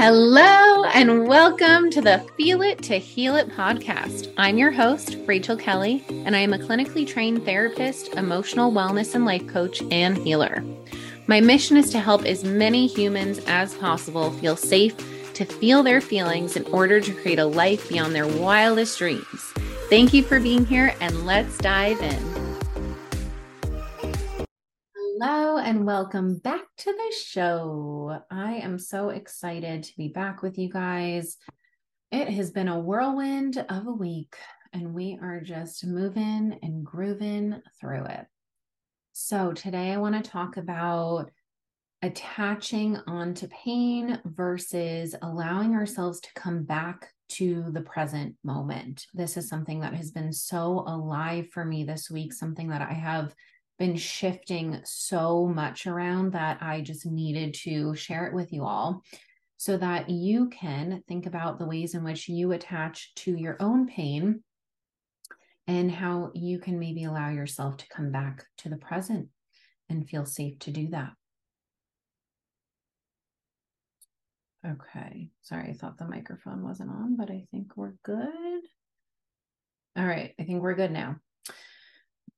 Hello, and welcome to the Feel It to Heal It podcast. I'm your host, Rachel Kelly, and I am a clinically trained therapist, emotional wellness and life coach, and healer. My mission is to help as many humans as possible feel safe to feel their feelings in order to create a life beyond their wildest dreams. Thank you for being here, and let's dive in. And welcome back to the show. I am so excited to be back with you guys. It has been a whirlwind of a week, and we are just moving and grooving through it. So, today I want to talk about attaching onto pain versus allowing ourselves to come back to the present moment. This is something that has been so alive for me this week, something that I have been shifting so much around that I just needed to share it with you all so that you can think about the ways in which you attach to your own pain and how you can maybe allow yourself to come back to the present and feel safe to do that. Okay. Sorry, I thought the microphone wasn't on, but I think we're good. All right. I think we're good now.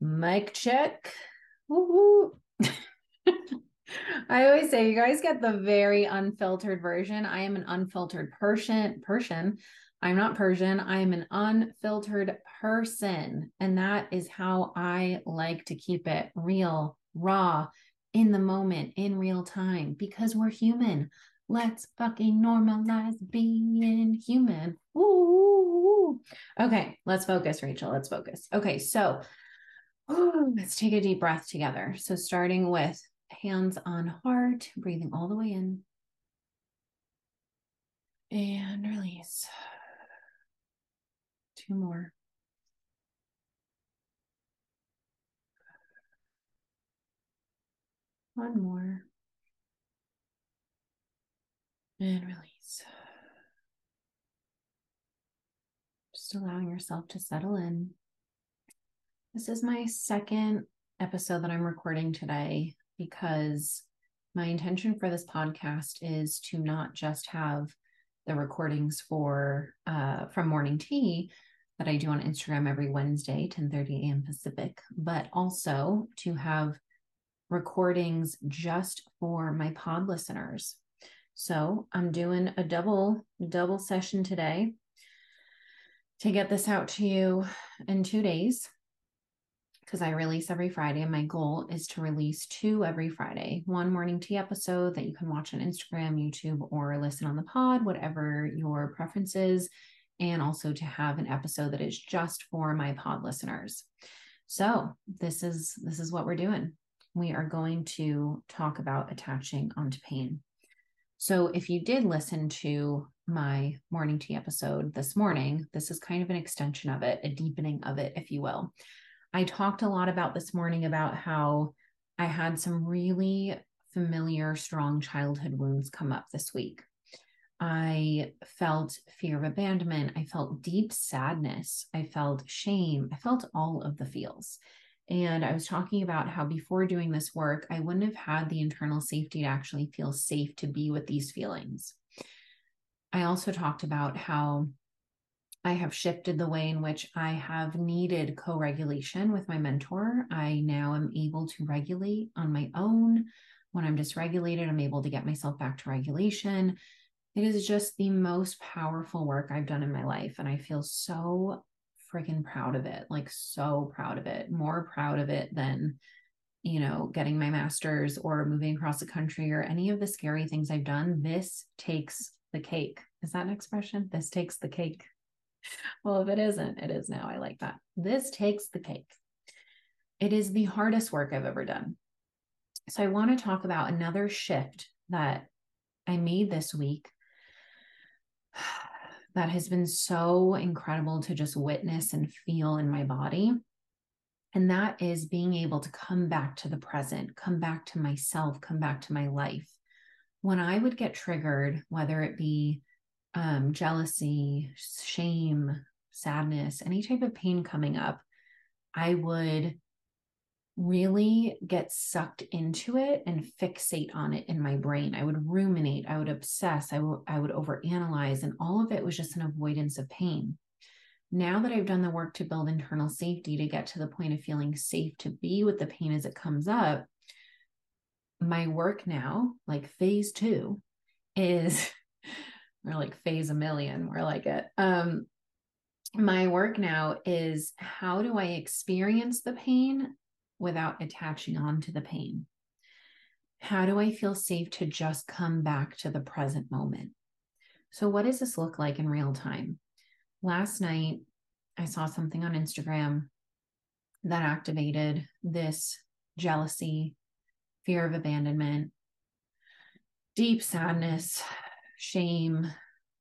Mic check. I always say you guys get the very unfiltered version. I am an unfiltered Persian Persian. I'm not Persian. I am an unfiltered person. And that is how I like to keep it real, raw, in the moment, in real time, because we're human. Let's fucking normalize being human. Ooh. Okay, let's focus, Rachel. Let's focus. Okay, so let's take a deep breath together. So, starting with hands on heart, breathing all the way in and release. Two more. One more. And release. Just allowing yourself to settle in. This is my second episode that I'm recording today because my intention for this podcast is to not just have the recordings for uh, from morning tea that I do on Instagram every Wednesday, 10 30 a.m. Pacific, but also to have recordings just for my pod listeners. So I'm doing a double double session today to get this out to you in two days because I release every Friday. And my goal is to release two every Friday one morning tea episode that you can watch on Instagram, YouTube, or listen on the pod, whatever your preference is. And also to have an episode that is just for my pod listeners. So this is this is what we're doing. We are going to talk about attaching onto pain. So if you did listen to my morning tea episode this morning, this is kind of an extension of it, a deepening of it, if you will. I talked a lot about this morning about how I had some really familiar, strong childhood wounds come up this week. I felt fear of abandonment. I felt deep sadness. I felt shame. I felt all of the feels. And I was talking about how before doing this work, I wouldn't have had the internal safety to actually feel safe to be with these feelings. I also talked about how I have shifted the way in which I have needed co regulation with my mentor. I now am able to regulate on my own. When I'm dysregulated, I'm able to get myself back to regulation. It is just the most powerful work I've done in my life. And I feel so freaking proud of it like, so proud of it, more proud of it than, you know, getting my master's or moving across the country or any of the scary things I've done. This takes the cake. Is that an expression? This takes the cake well, if it isn't, it is now. I like that. This takes the cake. It is the hardest work I've ever done. So I want to talk about another shift that I made this week that has been so incredible to just witness and feel in my body. And that is being able to come back to the present, come back to myself, come back to my life. When I would get triggered, whether it be um, jealousy, shame, sadness, any type of pain coming up, I would really get sucked into it and fixate on it in my brain. I would ruminate, I would obsess, I, w- I would overanalyze, and all of it was just an avoidance of pain. Now that I've done the work to build internal safety to get to the point of feeling safe to be with the pain as it comes up, my work now, like phase two, is or like phase a million, more like it. Um, my work now is how do I experience the pain without attaching on to the pain? How do I feel safe to just come back to the present moment? So, what does this look like in real time? Last night, I saw something on Instagram that activated this jealousy, fear of abandonment, deep sadness, shame.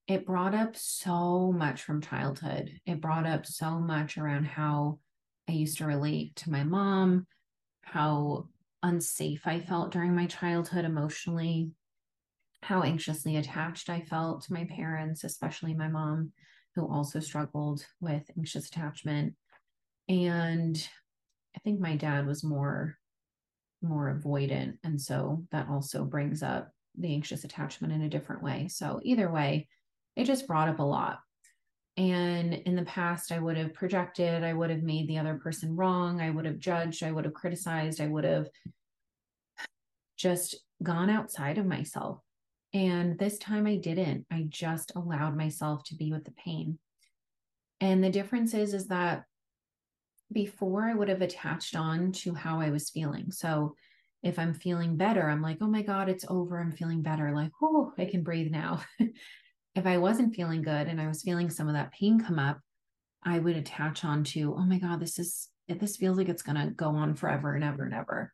It brought up so much from childhood. It brought up so much around how I used to relate to my mom, how unsafe I felt during my childhood emotionally, how anxiously attached I felt to my parents, especially my mom, who also struggled with anxious attachment. And I think my dad was more more avoidant and so that also brings up the anxious attachment in a different way. So either way, it just brought up a lot. And in the past, I would have projected, I would have made the other person wrong, I would have judged, I would have criticized, I would have just gone outside of myself. And this time I didn't. I just allowed myself to be with the pain. And the difference is, is that before I would have attached on to how I was feeling. So if I'm feeling better, I'm like, oh my God, it's over. I'm feeling better. Like, oh, I can breathe now. if I wasn't feeling good and I was feeling some of that pain come up, I would attach on to, oh my God, this is, this feels like it's going to go on forever and ever and ever.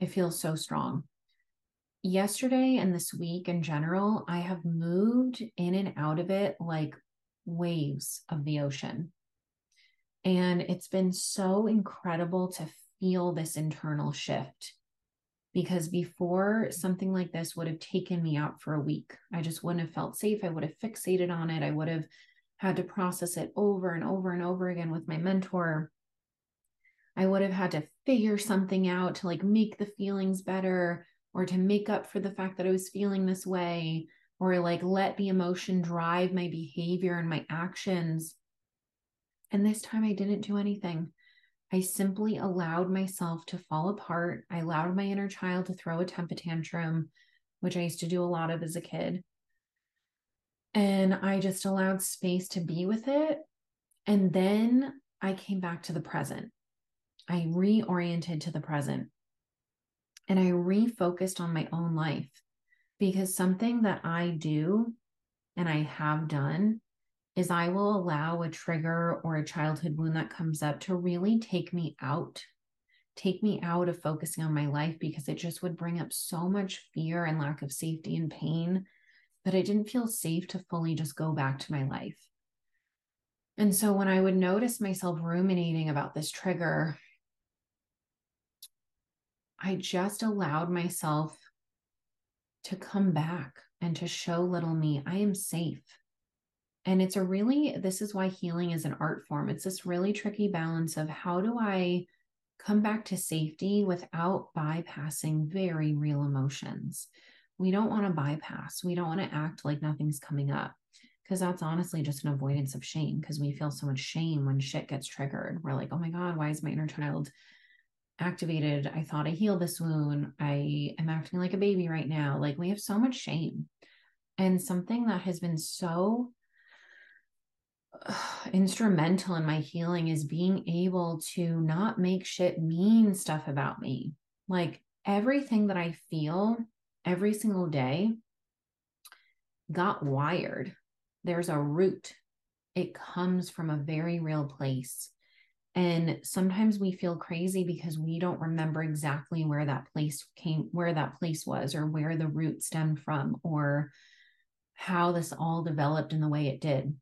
It feels so strong yesterday and this week in general, I have moved in and out of it like waves of the ocean. And it's been so incredible to feel this internal shift because before something like this would have taken me out for a week. I just wouldn't have felt safe. I would have fixated on it. I would have had to process it over and over and over again with my mentor. I would have had to figure something out to like make the feelings better or to make up for the fact that I was feeling this way or like let the emotion drive my behavior and my actions. And this time I didn't do anything. I simply allowed myself to fall apart. I allowed my inner child to throw a temper tantrum, which I used to do a lot of as a kid. And I just allowed space to be with it. And then I came back to the present. I reoriented to the present and I refocused on my own life because something that I do and I have done is I will allow a trigger or a childhood wound that comes up to really take me out, take me out of focusing on my life because it just would bring up so much fear and lack of safety and pain that I didn't feel safe to fully just go back to my life. And so when I would notice myself ruminating about this trigger, I just allowed myself to come back and to show little me, I am safe. And it's a really, this is why healing is an art form. It's this really tricky balance of how do I come back to safety without bypassing very real emotions? We don't want to bypass, we don't want to act like nothing's coming up because that's honestly just an avoidance of shame because we feel so much shame when shit gets triggered. We're like, oh my God, why is my inner child activated. I thought I healed this wound. I am acting like a baby right now. Like we have so much shame. And something that has been so instrumental in my healing is being able to not make shit mean stuff about me. Like everything that I feel every single day got wired. There's a root. It comes from a very real place. And sometimes we feel crazy because we don't remember exactly where that place came, where that place was, or where the root stemmed from, or how this all developed in the way it did.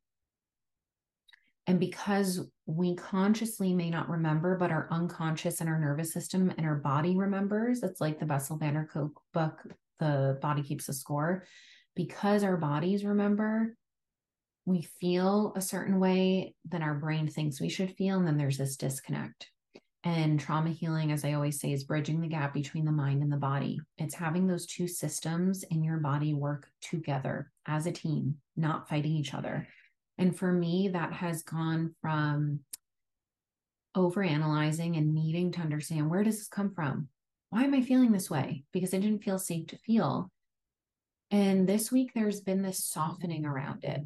And because we consciously may not remember, but our unconscious and our nervous system and our body remembers, it's like the Bessel van der Kolk book, The Body Keeps a Score. Because our bodies remember, we feel a certain way, then our brain thinks we should feel, and then there's this disconnect. And trauma healing, as I always say, is bridging the gap between the mind and the body. It's having those two systems in your body work together as a team, not fighting each other. And for me, that has gone from over analyzing and needing to understand where does this come from? Why am I feeling this way? Because it didn't feel safe to feel. And this week, there's been this softening around it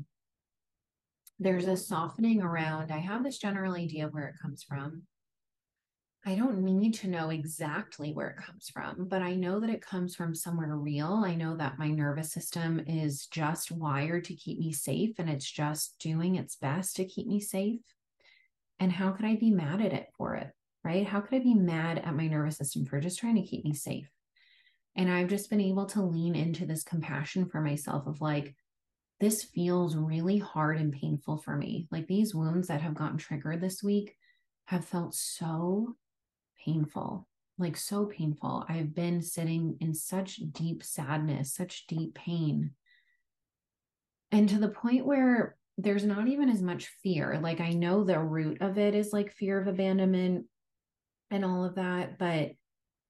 there's a softening around. I have this general idea of where it comes from. I don't need to know exactly where it comes from, but I know that it comes from somewhere real. I know that my nervous system is just wired to keep me safe and it's just doing its best to keep me safe. And how could I be mad at it for it? Right? How could I be mad at my nervous system for just trying to keep me safe? And I've just been able to lean into this compassion for myself of like, this feels really hard and painful for me. Like these wounds that have gotten triggered this week have felt so painful, like so painful. I've been sitting in such deep sadness, such deep pain. And to the point where there's not even as much fear. Like I know the root of it is like fear of abandonment and all of that, but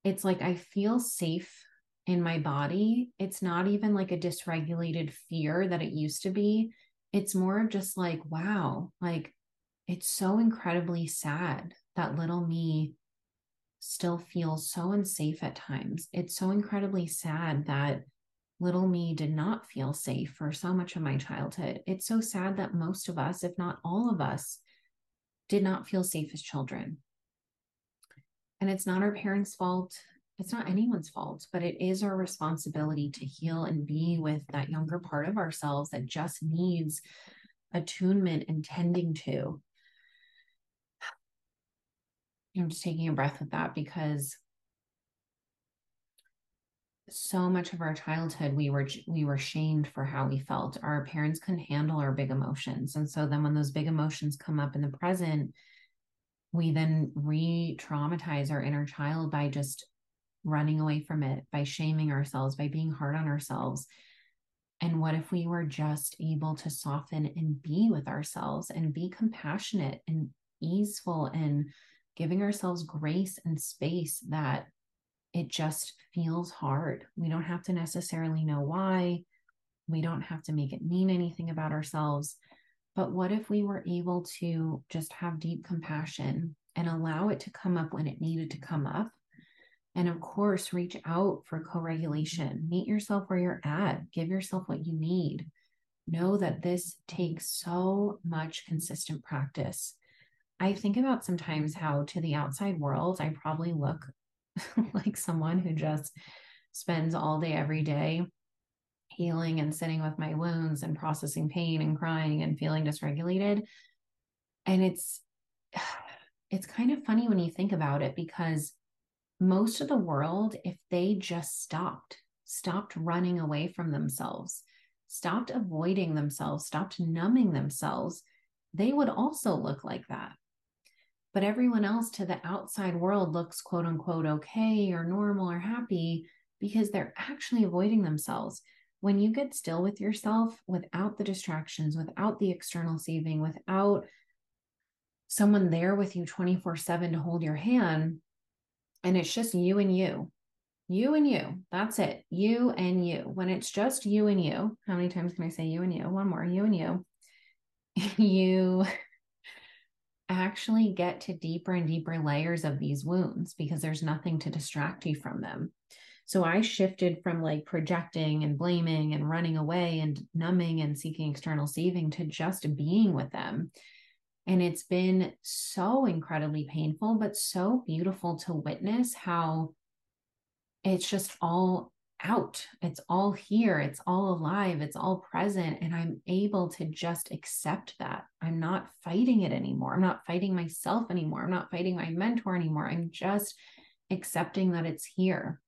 it's like I feel safe in my body. It's not even like a dysregulated fear that it used to be. It's more of just like, wow, like it's so incredibly sad that little me still feels so unsafe at times. It's so incredibly sad that little me did not feel safe for so much of my childhood. It's so sad that most of us, if not all of us, did not feel safe as children. And it's not our parents' fault it's not anyone's fault, but it is our responsibility to heal and be with that younger part of ourselves that just needs attunement and tending to. I'm just taking a breath with that because so much of our childhood we were we were shamed for how we felt our parents couldn't handle our big emotions and so then when those big emotions come up in the present we then re-traumatize our inner child by just running away from it, by shaming ourselves, by being hard on ourselves. And what if we were just able to soften and be with ourselves and be compassionate and easeful and giving ourselves grace and space that it just feels hard. We don't have to necessarily know why. We don't have to make it mean anything about ourselves. But what if we were able to just have deep compassion and allow it to come up when it needed to come up and of course, reach out for co regulation. Meet yourself where you're at, give yourself what you need. Know that this takes so much consistent practice. I think about sometimes how to the outside world, I probably look like someone who just spends all day, every day healing and sitting with my wounds and processing pain and crying and feeling dysregulated. And it's, it's kind of funny when you think about it because most of the world, if they just stopped, stopped running away from themselves, stopped avoiding themselves, stopped numbing themselves, they would also look like that. But everyone else to the outside world looks quote unquote okay or normal or happy because they're actually avoiding themselves. When you get still with yourself without the distractions, without the external saving, without someone there with you 24 7 to hold your hand, and it's just you and you you and you that's it you and you. When it's just you and you how many times can i say you and you? One more you and you. You actually get to deeper and deeper layers of these wounds because there's nothing to distract you from them. So i shifted from like projecting and blaming and running away and numbing and seeking external saving to just being with them. And it's been so incredibly painful, but so beautiful to witness how it's just all out. It's all here. It's all alive. It's all present. And I'm able to just accept that. I'm not fighting it anymore. I'm not fighting myself anymore. I'm not fighting my mentor anymore. I'm just accepting that it's here.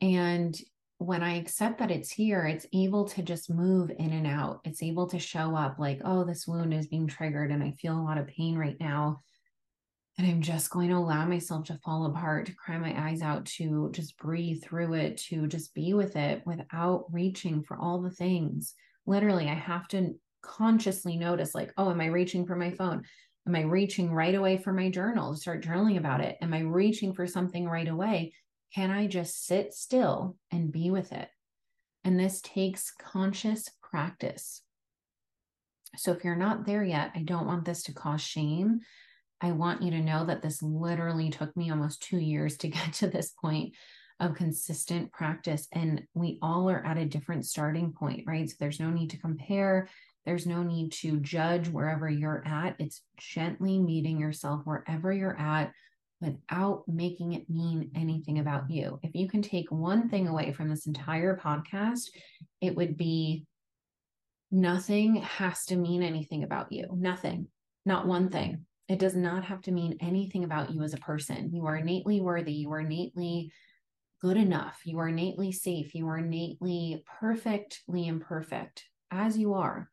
And when I accept that it's here, it's able to just move in and out. It's able to show up like, oh, this wound is being triggered and I feel a lot of pain right now. And I'm just going to allow myself to fall apart, to cry my eyes out, to just breathe through it, to just be with it without reaching for all the things. Literally, I have to consciously notice, like, oh, am I reaching for my phone? Am I reaching right away for my journal to start journaling about it? Am I reaching for something right away? Can I just sit still and be with it? And this takes conscious practice. So if you're not there yet, I don't want this to cause shame. I want you to know that this literally took me almost two years to get to this point of consistent practice. And we all are at a different starting point, right? So there's no need to compare. There's no need to judge wherever you're at. It's gently meeting yourself wherever you're at without making it mean anything about you. If you can take one thing away from this entire podcast, it would be nothing has to mean anything about you. Nothing, not one thing. It does not have to mean anything about you as a person. You are innately worthy. You are innately good enough. You are innately safe. You are innately perfectly imperfect as you are.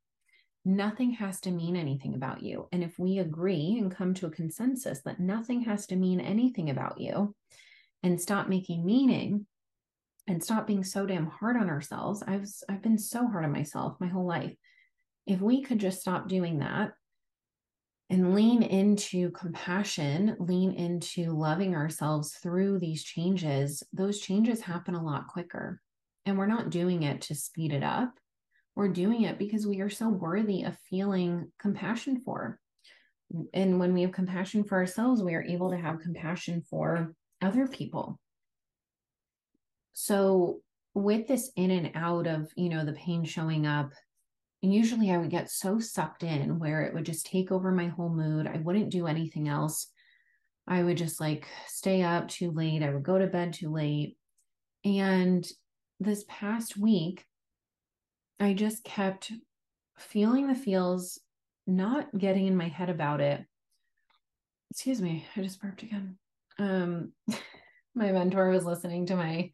Nothing has to mean anything about you. And if we agree and come to a consensus that nothing has to mean anything about you and stop making meaning and stop being so damn hard on ourselves. I've I've been so hard on myself my whole life. If we could just stop doing that and lean into compassion, lean into loving ourselves through these changes, those changes happen a lot quicker. And we're not doing it to speed it up. We're doing it because we are so worthy of feeling compassion for. And when we have compassion for ourselves, we are able to have compassion for other people. So, with this in and out of, you know, the pain showing up and usually I would get so sucked in where it would just take over my whole mood. I wouldn't do anything else. I would just like stay up too late. I would go to bed too late. And this past week, I just kept feeling the feels, not getting in my head about it. Excuse me, I just burped again. Um, my mentor was listening to my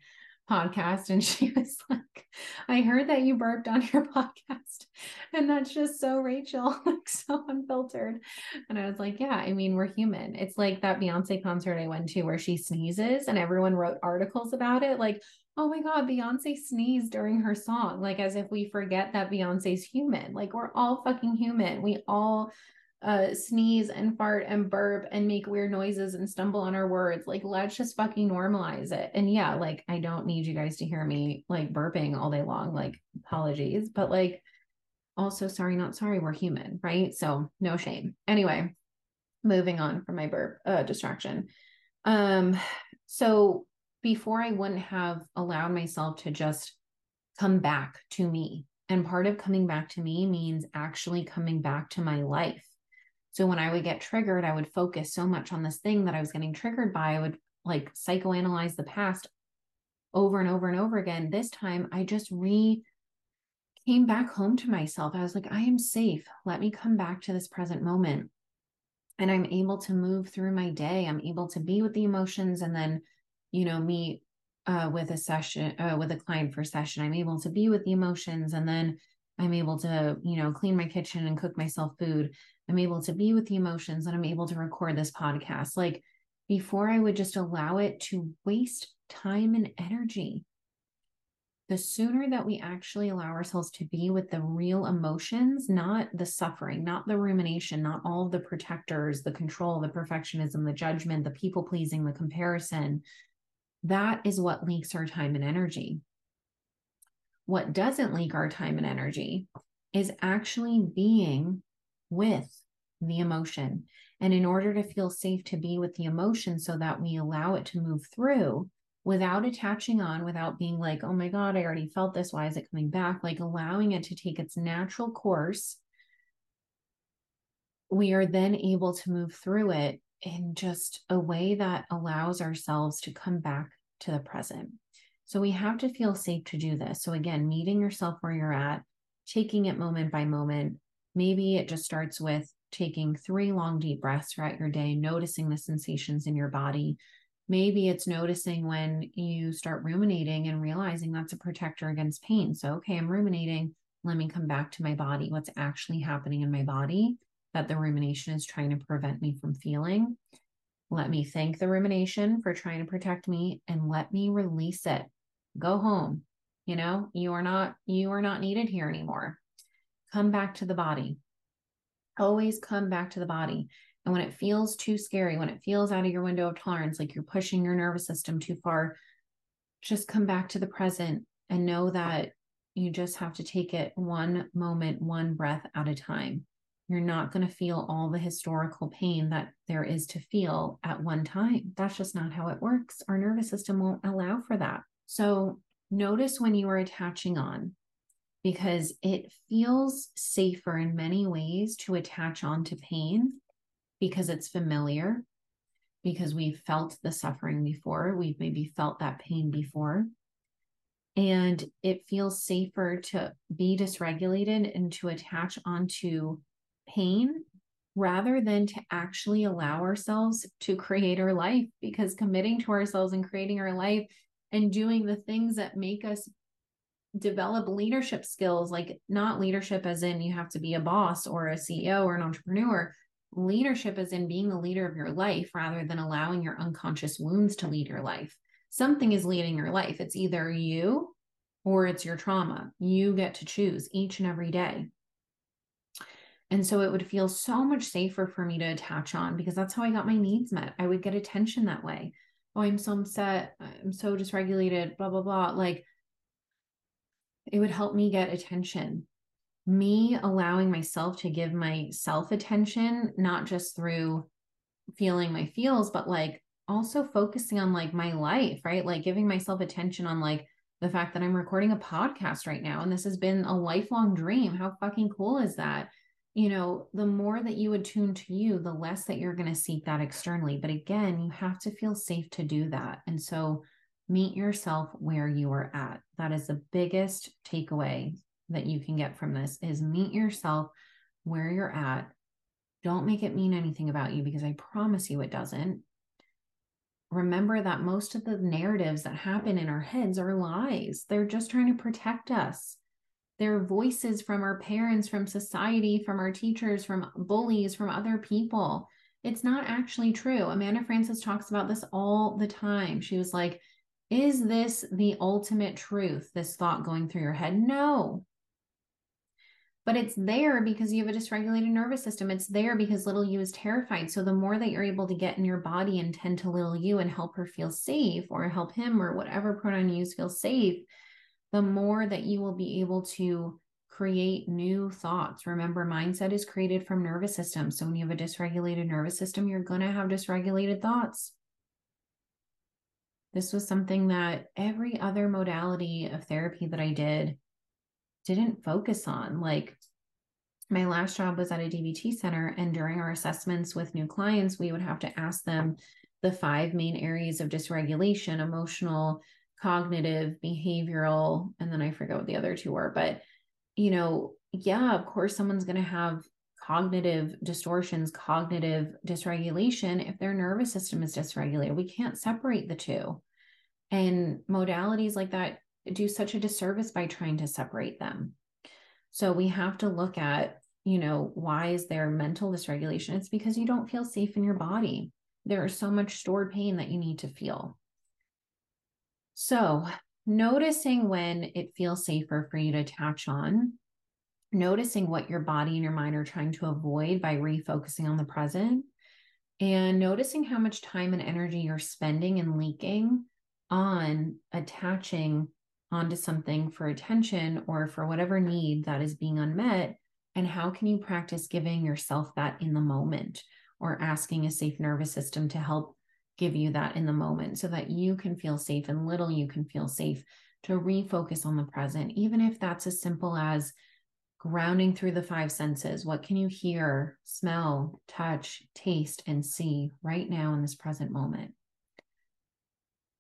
podcast and she was like i heard that you burped on your podcast and that's just so rachel like so unfiltered. And i was like yeah i mean we're human. It's like that beyonce concert i went to where she sneezes and everyone wrote articles about it like oh my god beyonce sneezed during her song like as if we forget that beyonce's human. Like we're all fucking human. We all uh sneeze and fart and burp and make weird noises and stumble on our words. Like let's just fucking normalize it. And yeah like i don't need you guys to hear me like burping all day long. Like apologies. But like also sorry not sorry we're human right? So no shame. Anyway moving on from my burp uh distraction. Um so before i wouldn't have allowed myself to just come back to me. And part of coming back to me means actually coming back to my life so when I would get triggered, I would focus so much on this thing that I was getting triggered by. I would like psychoanalyze the past over and over and over again. This time I just re came back home to myself. I was like, I am safe. Let me come back to this present moment. And I'm able to move through my day. I'm able to be with the emotions and then, you know, meet uh, with a session, uh, with a client for session. I'm able to be with the emotions and then I'm able to, you know, clean my kitchen and cook myself food. I'm able to be with the emotions and I'm able to record this podcast. Like before, I would just allow it to waste time and energy. The sooner that we actually allow ourselves to be with the real emotions, not the suffering, not the rumination, not all of the protectors, the control, the perfectionism, the judgment, the people pleasing, the comparison, that is what leaks our time and energy. What doesn't leak our time and energy is actually being with the emotion. And in order to feel safe to be with the emotion so that we allow it to move through without attaching on, without being like, oh my God, I already felt this. Why is it coming back? Like allowing it to take its natural course, we are then able to move through it in just a way that allows ourselves to come back to the present. So we have to feel safe to do this. So again, meeting yourself where you're at, taking it moment by moment, Maybe it just starts with taking three long, deep breaths throughout your day, noticing the sensations in your body. Maybe it's noticing when you start ruminating and realizing that's a protector against pain. So, okay, I'm ruminating. Let me come back to my body. What's actually happening in my body that the rumination is trying to prevent me from feeling? Let me thank the rumination for trying to protect me and let me release it. Go home. You know, you are not you are not needed here anymore come back to the body. Always come back to the body. And when it feels too scary, when it feels out of your window of tolerance, like you're pushing your nervous system too far, just come back to the present and know that you just have to take it one moment, one breath at a time. You're not going to feel all the historical pain that there is to feel at one time. That's just not how it works. Our nervous system won't allow for that. So notice when you are attaching on because it feels safer in many ways to attach on to pain because it's familiar, because we've felt the suffering before, we've maybe felt that pain before. And it feels safer to be dysregulated and to attach onto pain rather than to actually allow ourselves to create our life because committing to ourselves and creating our life and doing the things that make us develop leadership skills like not leadership as in you have to be a boss or a CEO or an entrepreneur leadership is in being the leader of your life rather than allowing your unconscious wounds to lead your life. Something is leading your life. It's either you or it's your trauma. You get to choose each and every day. And so it would feel so much safer for me to attach on because that's how I got my needs met. I would get attention that way. Oh, I'm so upset. I'm so dysregulated, blah, blah, blah. Like it would help me get attention me allowing myself to give myself attention, not just through feeling my feels, but like also focusing on like my life, right? Like giving myself attention on like the fact that I'm recording a podcast right now. And this has been a lifelong dream. How fucking cool is that? You know, the more that you attune to you, the less that you're going to seek that externally. But again, you have to feel safe to do that. And so meet yourself where you are at. That is the biggest takeaway that you can get from this is meet yourself where you're at. Don't make it mean anything about you because I promise you it doesn't. Remember that most of the narratives that happen in our heads are lies. They're just trying to protect us. They're voices from our parents, from society, from our teachers, from bullies, from other people. It's not actually true. Amanda Frances talks about this all the time. She was like, Is this the ultimate truth? This thought going through your head? No, but it's there because you have a dysregulated nervous system. It's there because little you is terrified. So the more that you're able to get in your body and tend to little you and help her feel safe or help him or whatever pronoun you use feel safe, the more that you will be able to create new thoughts. Remember, mindset is created from nervous system. So when you have a dysregulated nervous system, you're going to have dysregulated thoughts. This was something that every other modality of therapy that I did didn't focus on. Like my last job was at a DBT center, and during our assessments with new clients, we would have to ask them the five main areas of dysregulation emotional, cognitive, behavioral, and then I forget what the other two were. But, you know, yeah, of course, someone's going to have cognitive distortions, cognitive dysregulation if their nervous system is dysregulated. We can't separate the two. And modalities like that do such a disservice by trying to separate them. So we have to look at, you know, why is there mental dysregulation? It's because you don't feel safe in your body. There is so much stored pain that you need to feel. So, noticing when it feels safer for you to attach on, noticing what your body and your mind are trying to avoid by refocusing on the present, and noticing how much time and energy you're spending and leaking on attaching onto something for attention or for whatever need that is being unmet and how can you practice giving yourself that in the moment or asking a safe nervous system to help give you that in the moment so that you can feel safe and little you can feel safe to refocus on the present even if that's as simple as grounding through the five senses what can you hear smell touch taste and see right now in this present moment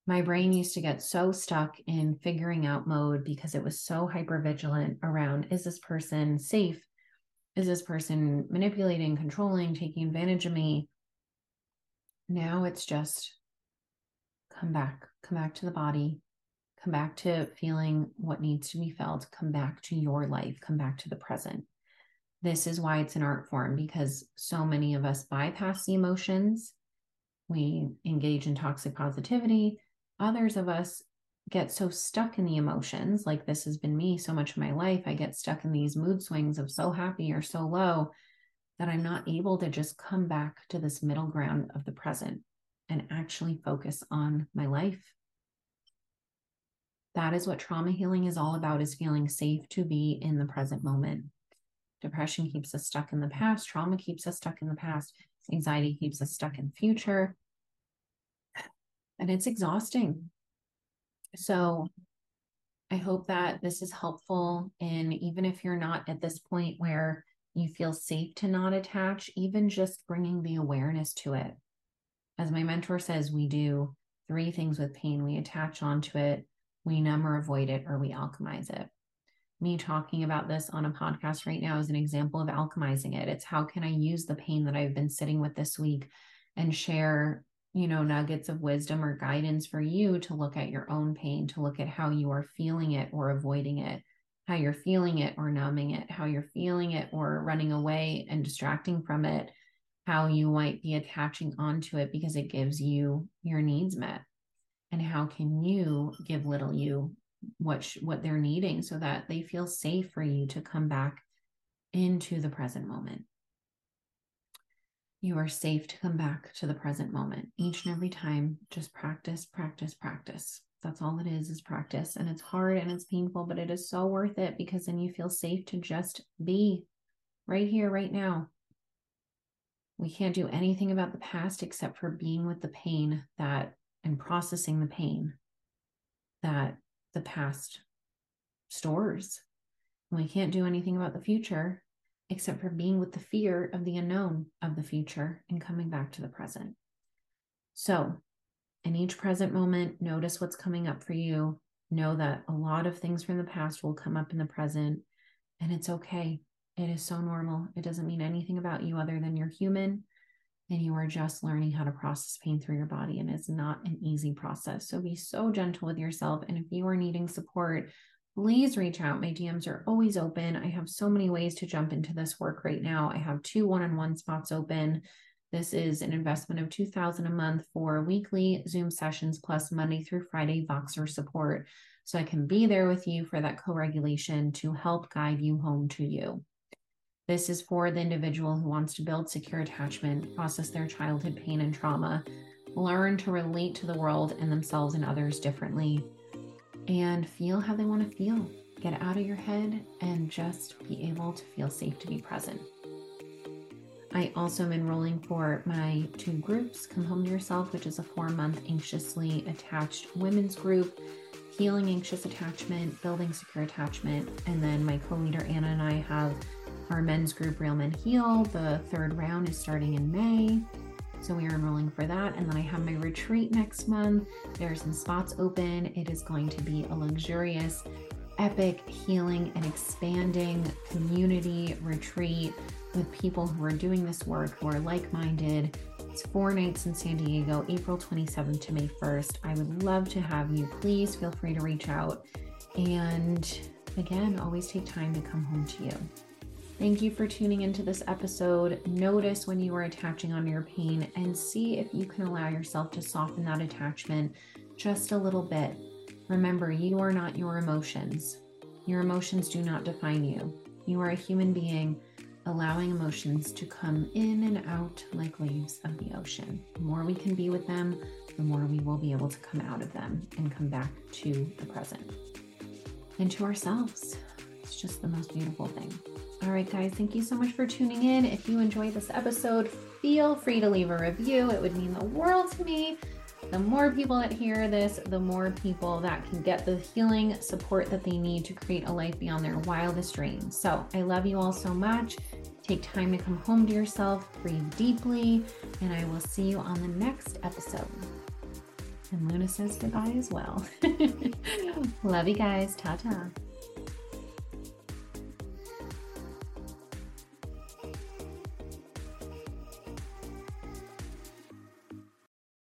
my brain used to get so stuck in figuring out mode because it was so hyper vigilant around is this person safe? Is this person manipulating, controlling, taking advantage of me? Now it's just come back, come back to the body, come back to feeling what needs to be felt, come back to your life, come back to the present. This is why it's an art form because so many of us bypass the emotions. We engage in toxic positivity others of us get so stuck in the emotions like this has been me so much of my life i get stuck in these mood swings of so happy or so low that I'm not able to just come back to this middle ground of the present and actually focus on my life. That is what trauma healing is all about is feeling safe to be in the present moment. Depression keeps us stuck in the past, trauma keeps us stuck in the past, anxiety keeps us stuck in the future. And it's exhausting. So I hope that this is helpful. And even if you're not at this point where you feel safe to not attach, even just bringing the awareness to it. As my mentor says, we do three things with pain we attach onto it, we numb or avoid it, or we alchemize it. Me talking about this on a podcast right now is an example of alchemizing it. It's how can I use the pain that I've been sitting with this week and share, you know, nuggets of wisdom or guidance for you to look at your own pain, to look at how you are feeling it or avoiding it, how you're feeling it or numbing it, how you're feeling it or running away and distracting from it, how you might be attaching onto it because it gives you your needs met. And how can you give little you what sh- what they're needing so that they feel safe for you to come back into the present moment. You are safe to come back to the present moment each and every time. Just practice, practice, practice. That's all it is, is practice. And it's hard and it's painful, but it is so worth it because then you feel safe to just be right here, right now. We can't do anything about the past except for being with the pain that and processing the pain that the past stores. We can't do anything about the future except for being with the fear of the unknown of the future and coming back to the present. So, in each present moment, notice what's coming up for you. Know that a lot of things from the past will come up in the present, and it's okay. It is so normal. It doesn't mean anything about you other than you're human and you are just learning how to process pain through your body. And it's not an easy process. So be so gentle with yourself. And if you are needing support, please reach out. My DMs are always open. I have so many ways to jump into this work right now. I have two one on one spots open. This is an investment of 2000 a month for weekly Zoom sessions plus Monday through Friday Voxer support. So I can be there with you for that co-regulation to help guide you home to you. This is for the individual who wants to build secure attachment, process their childhood pain and trauma, learn to relate to the world and themselves and others differently, and feel how they want to feel. Get out of your head and just be able to feel safe to be present. I also am enrolling for my two groups Come Home to Yourself, which is a four month anxiously attached women's group, healing anxious attachment, building secure attachment. And then my co leader Anna and I have our men's group, Real Men Heal. The third round is starting in May. So we are enrolling for that. And then I have my retreat next month. There are some spots open. It is going to be a luxurious epic healing and expanding community retreat with people who are doing this work, who are like minded. It's four nights in San Diego, April 27th to May 1st. I would love to have you. Please feel free to reach out. And again, always take time to come home to you. Thank you for tuning into this episode. Notice when you are attaching on your pain and see if you can allow yourself to soften that attachment just a little bit. Remember, you are not your emotions. Your emotions do not define you. You are a human being allowing emotions to come in and out like waves of the ocean. The more we can be with them, the more we will be able to come out of them and come back to the present and to ourselves. It's just the most beautiful thing. All right, guys, thank you so much for tuning in. If you enjoyed this episode, feel free to leave a review. It would mean the world to me. The more people that hear this, the more people that can get the healing support that they need to create a life beyond their wildest dreams. So I love you all so much. Take time to come home to yourself, breathe deeply, and I will see you on the next episode. And Luna says goodbye as well. love you guys. Ta ta.